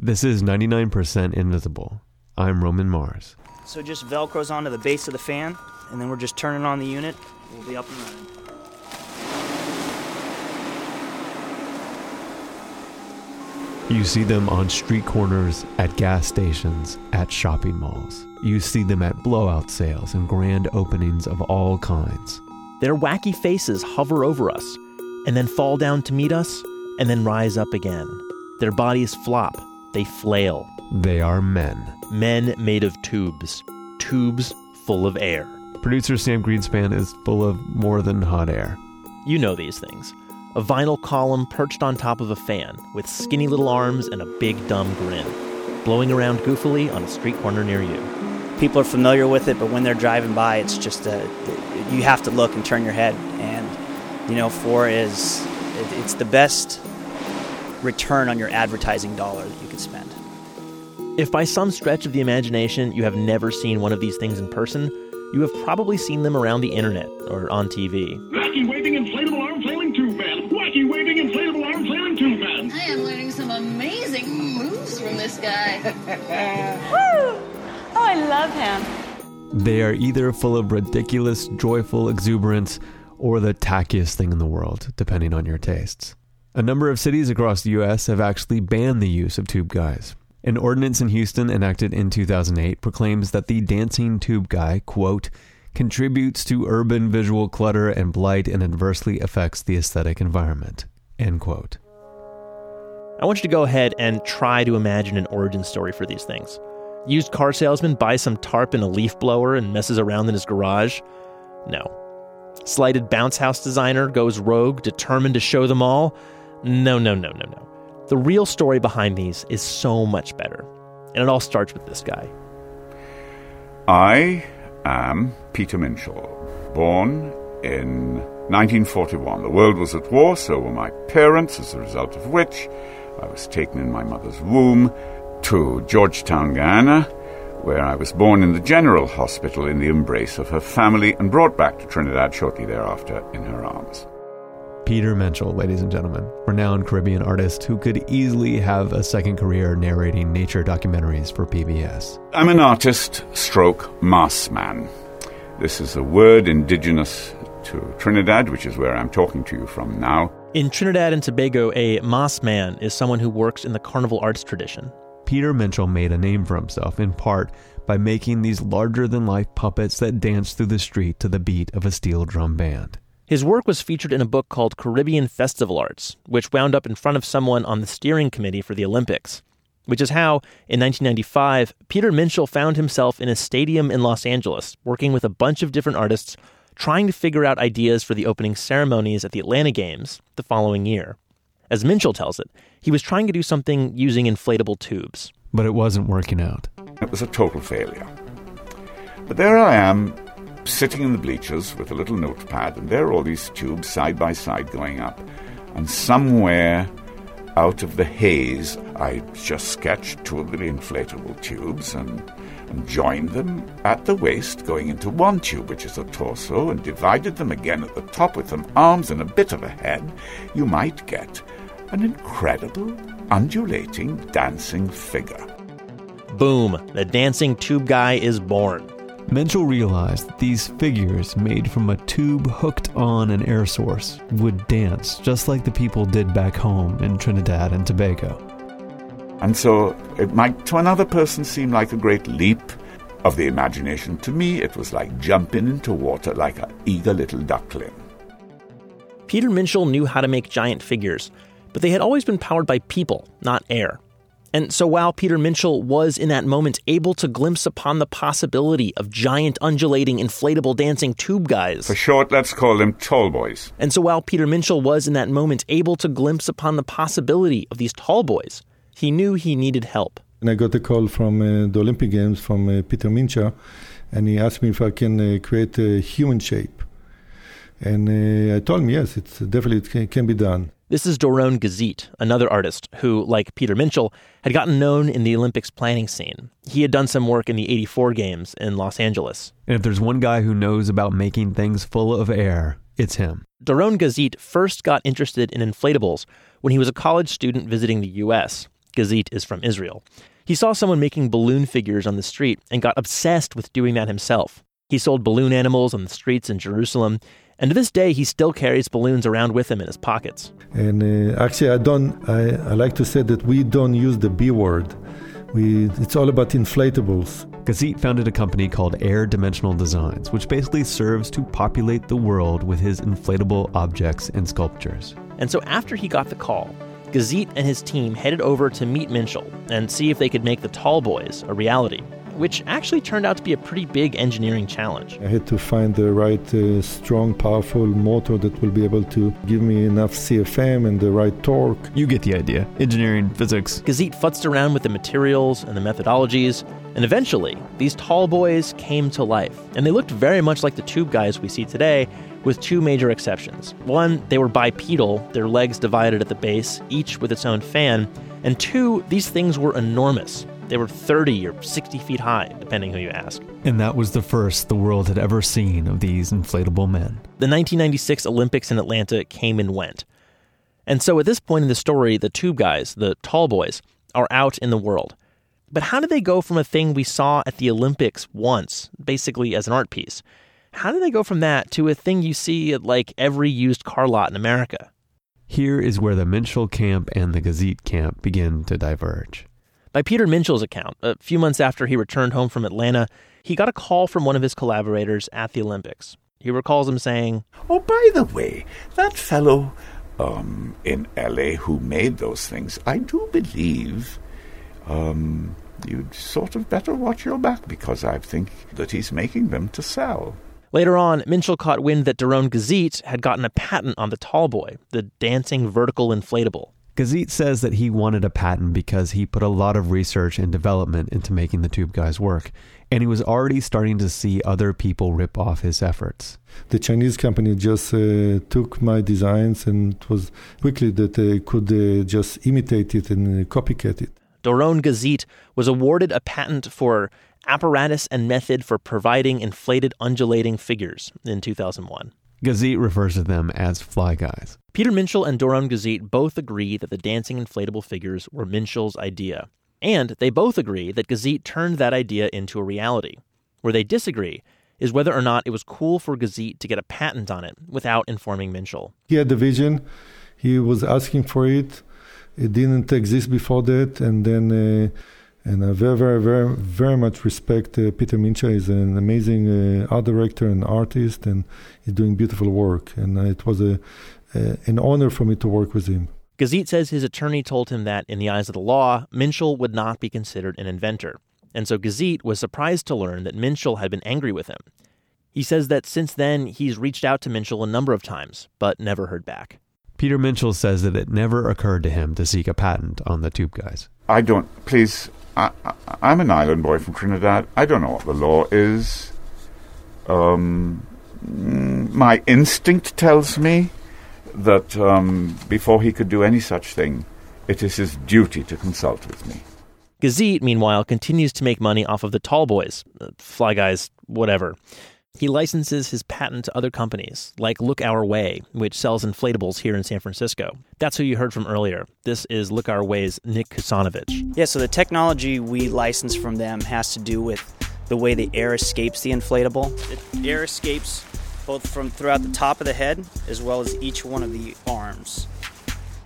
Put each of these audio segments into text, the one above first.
This is 99% Invisible. I'm Roman Mars. So just velcros onto the base of the fan, and then we're just turning on the unit. We'll be up and running. You see them on street corners, at gas stations, at shopping malls. You see them at blowout sales and grand openings of all kinds. Their wacky faces hover over us, and then fall down to meet us, and then rise up again. Their bodies flop, they flail. They are men. Men made of tubes, tubes full of air. Producer Sam Greenspan is full of more than hot air. You know these things. A vinyl column perched on top of a fan, with skinny little arms and a big dumb grin, blowing around goofily on a street corner near you. People are familiar with it, but when they're driving by, it's just a, you have to look and turn your head. And, you know, four is, it's the best return on your advertising dollar that you could spend. If by some stretch of the imagination you have never seen one of these things in person, you have probably seen them around the internet or on TV. Wacky waving inflatable arm flailing tube man. Wacky waving inflatable arm flailing tube man. I am learning some amazing moves from this guy. Woo! Oh, I love him. They are either full of ridiculous, joyful exuberance or the tackiest thing in the world, depending on your tastes. A number of cities across the U.S. have actually banned the use of tube guys. An ordinance in Houston enacted in 2008 proclaims that the dancing tube guy, quote, contributes to urban visual clutter and blight and adversely affects the aesthetic environment, end quote. I want you to go ahead and try to imagine an origin story for these things. Used car salesman buys some tarp and a leaf blower and messes around in his garage? No. Slighted bounce house designer goes rogue, determined to show them all? No, no, no, no, no. The real story behind these is so much better. And it all starts with this guy. I am Peter Minshall, born in 1941. The world was at war, so were my parents, as a result of which I was taken in my mother's womb to Georgetown, Guyana, where I was born in the General Hospital in the embrace of her family and brought back to Trinidad shortly thereafter in her arms. Peter Minshall, ladies and gentlemen, renowned Caribbean artist who could easily have a second career narrating nature documentaries for PBS. I'm an artist stroke mass man. This is a word indigenous to Trinidad, which is where I'm talking to you from now. In Trinidad and Tobago, a mass man is someone who works in the carnival arts tradition. Peter Minshall made a name for himself in part by making these larger than life puppets that dance through the street to the beat of a steel drum band. His work was featured in a book called Caribbean Festival Arts, which wound up in front of someone on the steering committee for the Olympics. Which is how, in 1995, Peter Minshall found himself in a stadium in Los Angeles, working with a bunch of different artists, trying to figure out ideas for the opening ceremonies at the Atlanta Games the following year. As Minshall tells it, he was trying to do something using inflatable tubes. But it wasn't working out. It was a total failure. But there I am, sitting in the bleachers with a little notepad, and there are all these tubes side by side going up. And somewhere out of the haze, I just sketched two of the inflatable tubes and, and joined them at the waist, going into one tube, which is a torso, and divided them again at the top with some arms and a bit of a head. You might get an incredible, undulating, dancing figure. Boom, the dancing tube guy is born. Minshall realized that these figures made from a tube hooked on an air source would dance just like the people did back home in Trinidad and Tobago. And so it might to another person seem like a great leap of the imagination. To me, it was like jumping into water like an eager little duckling. Peter Minshall knew how to make giant figures, but they had always been powered by people, not air. And so while Peter Minshall was in that moment able to glimpse upon the possibility of giant undulating inflatable dancing tube guys. For short, let's call them tall boys. And so while Peter Minshall was in that moment able to glimpse upon the possibility of these tall boys, he knew he needed help. And I got a call from uh, the Olympic Games from uh, Peter Minshall, and he asked me if I can uh, create a human shape. And uh, I told him, yes, it's definitely it can be done. This is Doron Gazit, another artist who, like Peter Minshall, had gotten known in the Olympics planning scene. He had done some work in the 84 games in Los Angeles. And if there's one guy who knows about making things full of air, it's him. Doron Gazit first got interested in inflatables when he was a college student visiting the U.S. Gazit is from Israel. He saw someone making balloon figures on the street and got obsessed with doing that himself. He sold balloon animals on the streets in Jerusalem, and to this day, he still carries balloons around with him in his pockets. And uh, actually, I don't. I, I like to say that we don't use the B word. We, it's all about inflatables. Gazit founded a company called Air Dimensional Designs, which basically serves to populate the world with his inflatable objects and sculptures. And so after he got the call, Gazit and his team headed over to meet Minshall and see if they could make the Tall Boys a reality which actually turned out to be a pretty big engineering challenge. I had to find the right uh, strong, powerful motor that will be able to give me enough CFM and the right torque. You get the idea. Engineering, physics. Gazit futzed around with the materials and the methodologies, and eventually, these tall boys came to life. And they looked very much like the tube guys we see today, with two major exceptions. One, they were bipedal, their legs divided at the base, each with its own fan. And two, these things were enormous. They were 30 or 60 feet high, depending who you ask. And that was the first the world had ever seen of these inflatable men. The 1996 Olympics in Atlanta came and went. And so at this point in the story, the tube guys, the tall boys, are out in the world. But how did they go from a thing we saw at the Olympics once, basically as an art piece? How did they go from that to a thing you see at like every used car lot in America? Here is where the Minshall camp and the Gazit camp begin to diverge. By Peter Minshall's account, a few months after he returned home from Atlanta, he got a call from one of his collaborators at the Olympics. He recalls him saying, Oh, by the way, that fellow um, in LA who made those things, I do believe um, you'd sort of better watch your back because I think that he's making them to sell. Later on, Minshall caught wind that Doron Gazit had gotten a patent on the Tallboy, the dancing vertical inflatable. Gazit says that he wanted a patent because he put a lot of research and development into making the tube guys work, and he was already starting to see other people rip off his efforts. The Chinese company just uh, took my designs and it was quickly that they could uh, just imitate it and uh, copycat it. Doron Gazit was awarded a patent for apparatus and method for providing inflated undulating figures in 2001. Gazit refers to them as fly guys. Peter Minshall and Doron Gazit both agree that the dancing inflatable figures were Minshall's idea. And they both agree that Gazit turned that idea into a reality. Where they disagree is whether or not it was cool for Gazit to get a patent on it without informing Minshall. He had the vision, he was asking for it. It didn't exist before that, and then uh, and I very, very, very, very much respect uh, Peter Minshall. He's an amazing uh, art director and artist, and he's doing beautiful work. And uh, it was a, an honor for me to work with him. Gazit says his attorney told him that, in the eyes of the law, Minshall would not be considered an inventor. And so Gazit was surprised to learn that Minshall had been angry with him. He says that since then, he's reached out to Minshall a number of times, but never heard back. Peter Minshall says that it never occurred to him to seek a patent on the tube guys. I don't, please, I, am an island boy from Trinidad. I don't know what the law is. Um, my instinct tells me that um, before he could do any such thing, it is his duty to consult with me. Gazit, meanwhile, continues to make money off of the tall boys, uh, fly guys, whatever. He licenses his patent to other companies, like Look Our Way, which sells inflatables here in San Francisco. That's who you heard from earlier. This is Look Our Way's Nick Kusanovich. Yeah, so the technology we license from them has to do with the way the air escapes the inflatable. The air escapes both from throughout the top of the head as well as each one of the arms.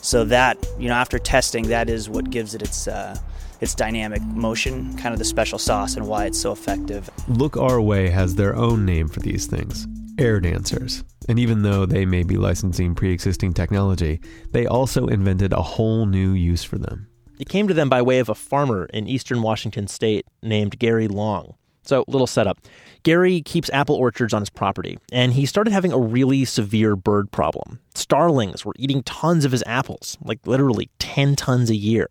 So that, you know, after testing, that is what gives it its uh, its dynamic motion, kind of the special sauce and why it's so effective. Look Our Way has their own name for these things air dancers. And even though they may be licensing pre existing technology, they also invented a whole new use for them. It came to them by way of a farmer in eastern Washington state named Gary Long. So, little setup. Gary keeps apple orchards on his property, and he started having a really severe bird problem. Starlings were eating tons of his apples, like literally 10 tons a year.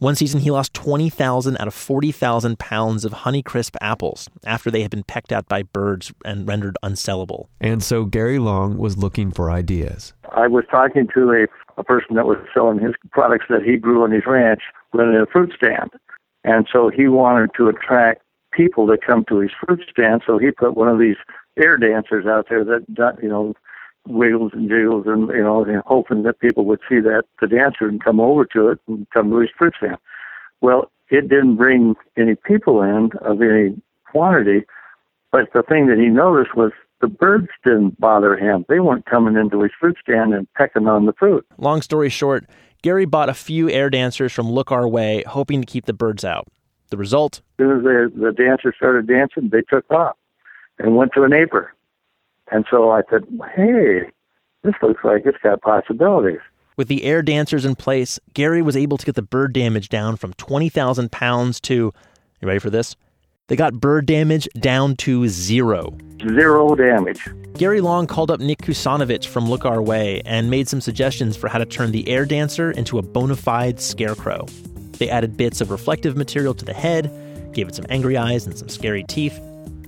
One season, he lost 20,000 out of 40,000 pounds of Honeycrisp apples after they had been pecked out by birds and rendered unsellable. And so Gary Long was looking for ideas. I was talking to a, a person that was selling his products that he grew on his ranch running a fruit stand. And so he wanted to attract people that come to his fruit stand. So he put one of these air dancers out there that, you know, wiggles and jiggles and you know and hoping that people would see that the dancer and come over to it and come to his fruit stand. Well, it didn't bring any people in of any quantity, but the thing that he noticed was the birds didn't bother him. They weren't coming into his fruit stand and pecking on the fruit. Long story short, Gary bought a few air dancers from Look Our Way, hoping to keep the birds out. The result? As soon as the, the dancers started dancing, they took off and went to a neighbor. And so I said, hey, this looks like it's got possibilities. With the air dancers in place, Gary was able to get the bird damage down from 20,000 pounds to, you ready for this? They got bird damage down to zero. Zero damage. Gary Long called up Nick Kusanovich from Look Our Way and made some suggestions for how to turn the air dancer into a bona fide scarecrow. They added bits of reflective material to the head, gave it some angry eyes and some scary teeth,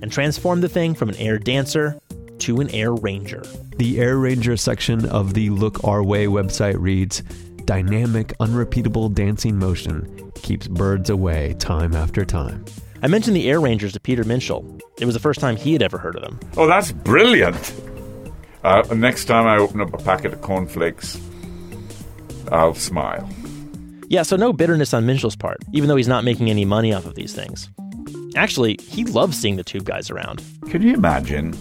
and transformed the thing from an air dancer to an Air Ranger. The Air Ranger section of the Look Our Way website reads Dynamic, unrepeatable dancing motion keeps birds away time after time. I mentioned the Air Rangers to Peter Minshall. It was the first time he had ever heard of them. Oh, that's brilliant. Uh, next time I open up a packet of cornflakes, I'll smile. Yeah, so no bitterness on Minshall's part, even though he's not making any money off of these things. Actually, he loves seeing the tube guys around. Can you imagine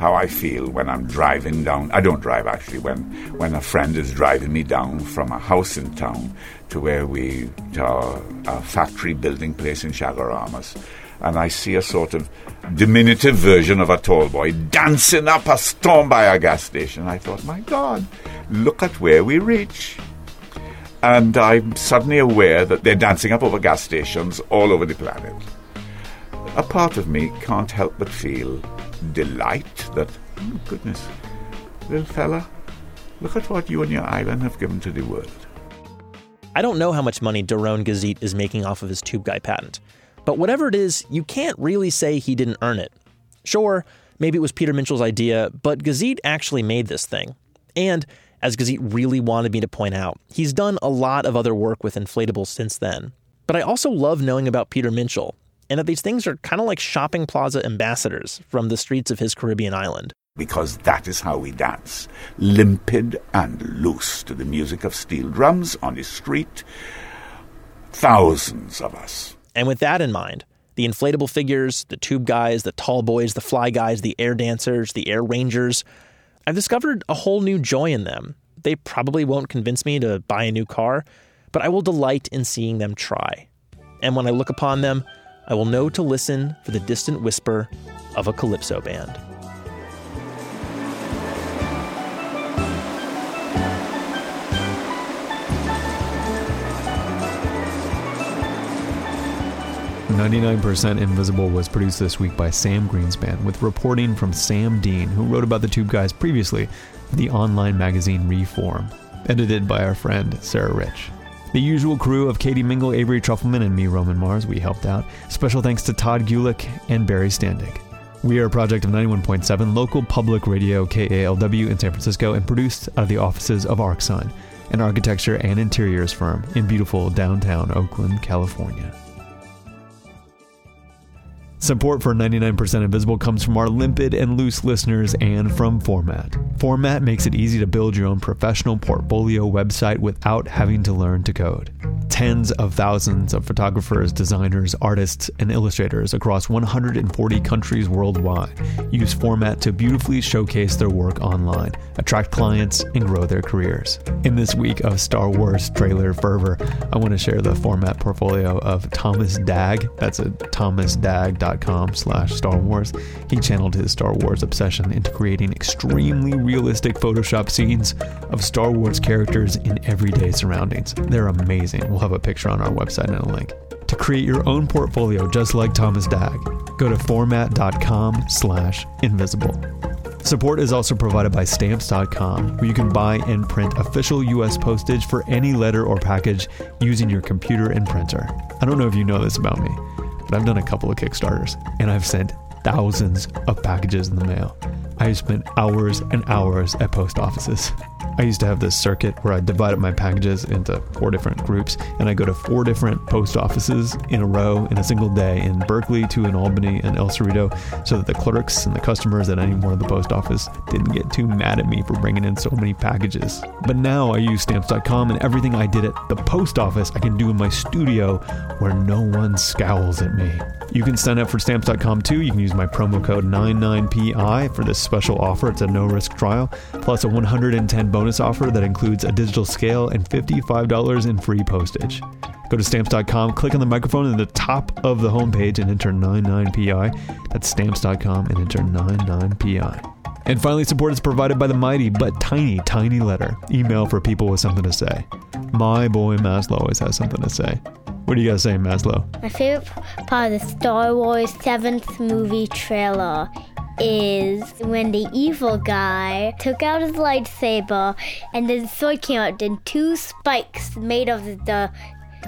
how I feel when I'm driving down? I don't drive actually. When when a friend is driving me down from a house in town to where we to our, our factory building place in Chaguaramas, and I see a sort of diminutive version of a tall boy dancing up a storm by a gas station. I thought, my God, look at where we reach. And I'm suddenly aware that they're dancing up over gas stations all over the planet a part of me can't help but feel delight that, oh goodness, little fella, look at what you and your island have given to the world. I don't know how much money Doron Gazit is making off of his Tube Guy patent, but whatever it is, you can't really say he didn't earn it. Sure, maybe it was Peter Minshall's idea, but Gazit actually made this thing. And as Gazit really wanted me to point out, he's done a lot of other work with inflatables since then. But I also love knowing about Peter Minshall and that these things are kind of like shopping plaza ambassadors from the streets of his Caribbean island. Because that is how we dance, limpid and loose to the music of steel drums on the street. Thousands of us. And with that in mind, the inflatable figures, the tube guys, the tall boys, the fly guys, the air dancers, the air rangers, I've discovered a whole new joy in them. They probably won't convince me to buy a new car, but I will delight in seeing them try. And when I look upon them, I will know to listen for the distant whisper of a calypso band. Ninety-nine percent Invisible was produced this week by Sam Greenspan, with reporting from Sam Dean, who wrote about the Tube Guys previously the online magazine Reform, edited by our friend Sarah Rich. The usual crew of Katie Mingle, Avery Trufelman, and me, Roman Mars, we helped out. Special thanks to Todd Gulick and Barry Standig. We are a project of 91.7 local public radio KALW in San Francisco and produced out of the offices of Arcsine, an architecture and interiors firm in beautiful downtown Oakland, California. Support for 99% Invisible comes from our limpid and loose listeners and from Format. Format makes it easy to build your own professional portfolio website without having to learn to code. Tens of thousands of photographers, designers, artists, and illustrators across 140 countries worldwide use Format to beautifully showcase their work online, attract clients, and grow their careers. In this week of Star Wars trailer fervor, I want to share the Format portfolio of Thomas Dagg. That's at thomasdagg.com slash Star Wars. He channeled his Star Wars obsession into creating extremely realistic Photoshop scenes of Star Wars characters in everyday surroundings. They're amazing. We'll have a picture on our website and a link. To create your own portfolio just like Thomas Dagg, go to format.com slash invisible. Support is also provided by Stamps.com, where you can buy and print official U.S. postage for any letter or package using your computer and printer. I don't know if you know this about me, but I've done a couple of Kickstarters and I've sent thousands of packages in the mail. I have spent hours and hours at post offices. I used to have this circuit where I divided my packages into four different groups, and I go to four different post offices in a row in a single day in Berkeley, to in Albany, and El Cerrito, so that the clerks and the customers at any one of the post office didn't get too mad at me for bringing in so many packages. But now I use stamps.com, and everything I did at the post office I can do in my studio where no one scowls at me. You can sign up for stamps.com too. You can use my promo code 99PI for this special offer. It's a no risk trial, plus a 110 bonus offer that includes a digital scale and $55 in free postage. Go to stamps.com, click on the microphone in the top of the homepage and enter 99PI. That's stamps.com and enter 99PI. And finally, support is provided by the mighty but tiny, tiny letter. Email for people with something to say. My boy Maslow always has something to say. What do you guys say, Maslow? My favorite part of the Star Wars 7th movie trailer is when the evil guy took out his lightsaber and then the sword came out, then two spikes made of the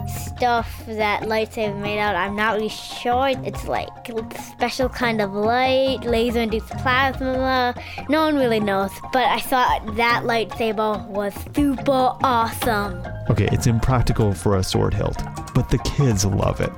stuff that lightsaber made out. I'm not really sure. It's like a special kind of light, laser induced plasma. No one really knows. But I thought that lightsaber was super awesome. Okay, it's impractical for a sword hilt, but the kids love it.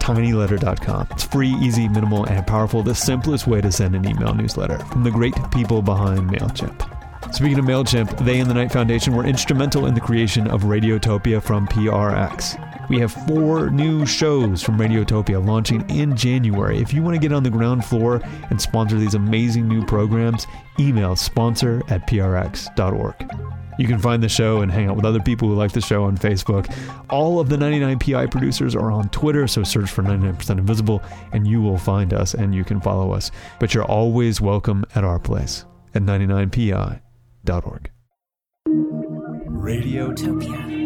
tinyletter.com. It's free, easy, minimal, and powerful. The simplest way to send an email newsletter from the great people behind MailChimp. Speaking of MailChimp, they and the Knight Foundation were instrumental in the creation of Radiotopia from PRX. We have four new shows from Radiotopia launching in January. If you want to get on the ground floor and sponsor these amazing new programs, email sponsor at prx.org. You can find the show and hang out with other people who like the show on Facebook. All of the 99PI producers are on Twitter, so search for 99% Invisible and you will find us and you can follow us. But you're always welcome at our place at 99pi.org. Radiotopia.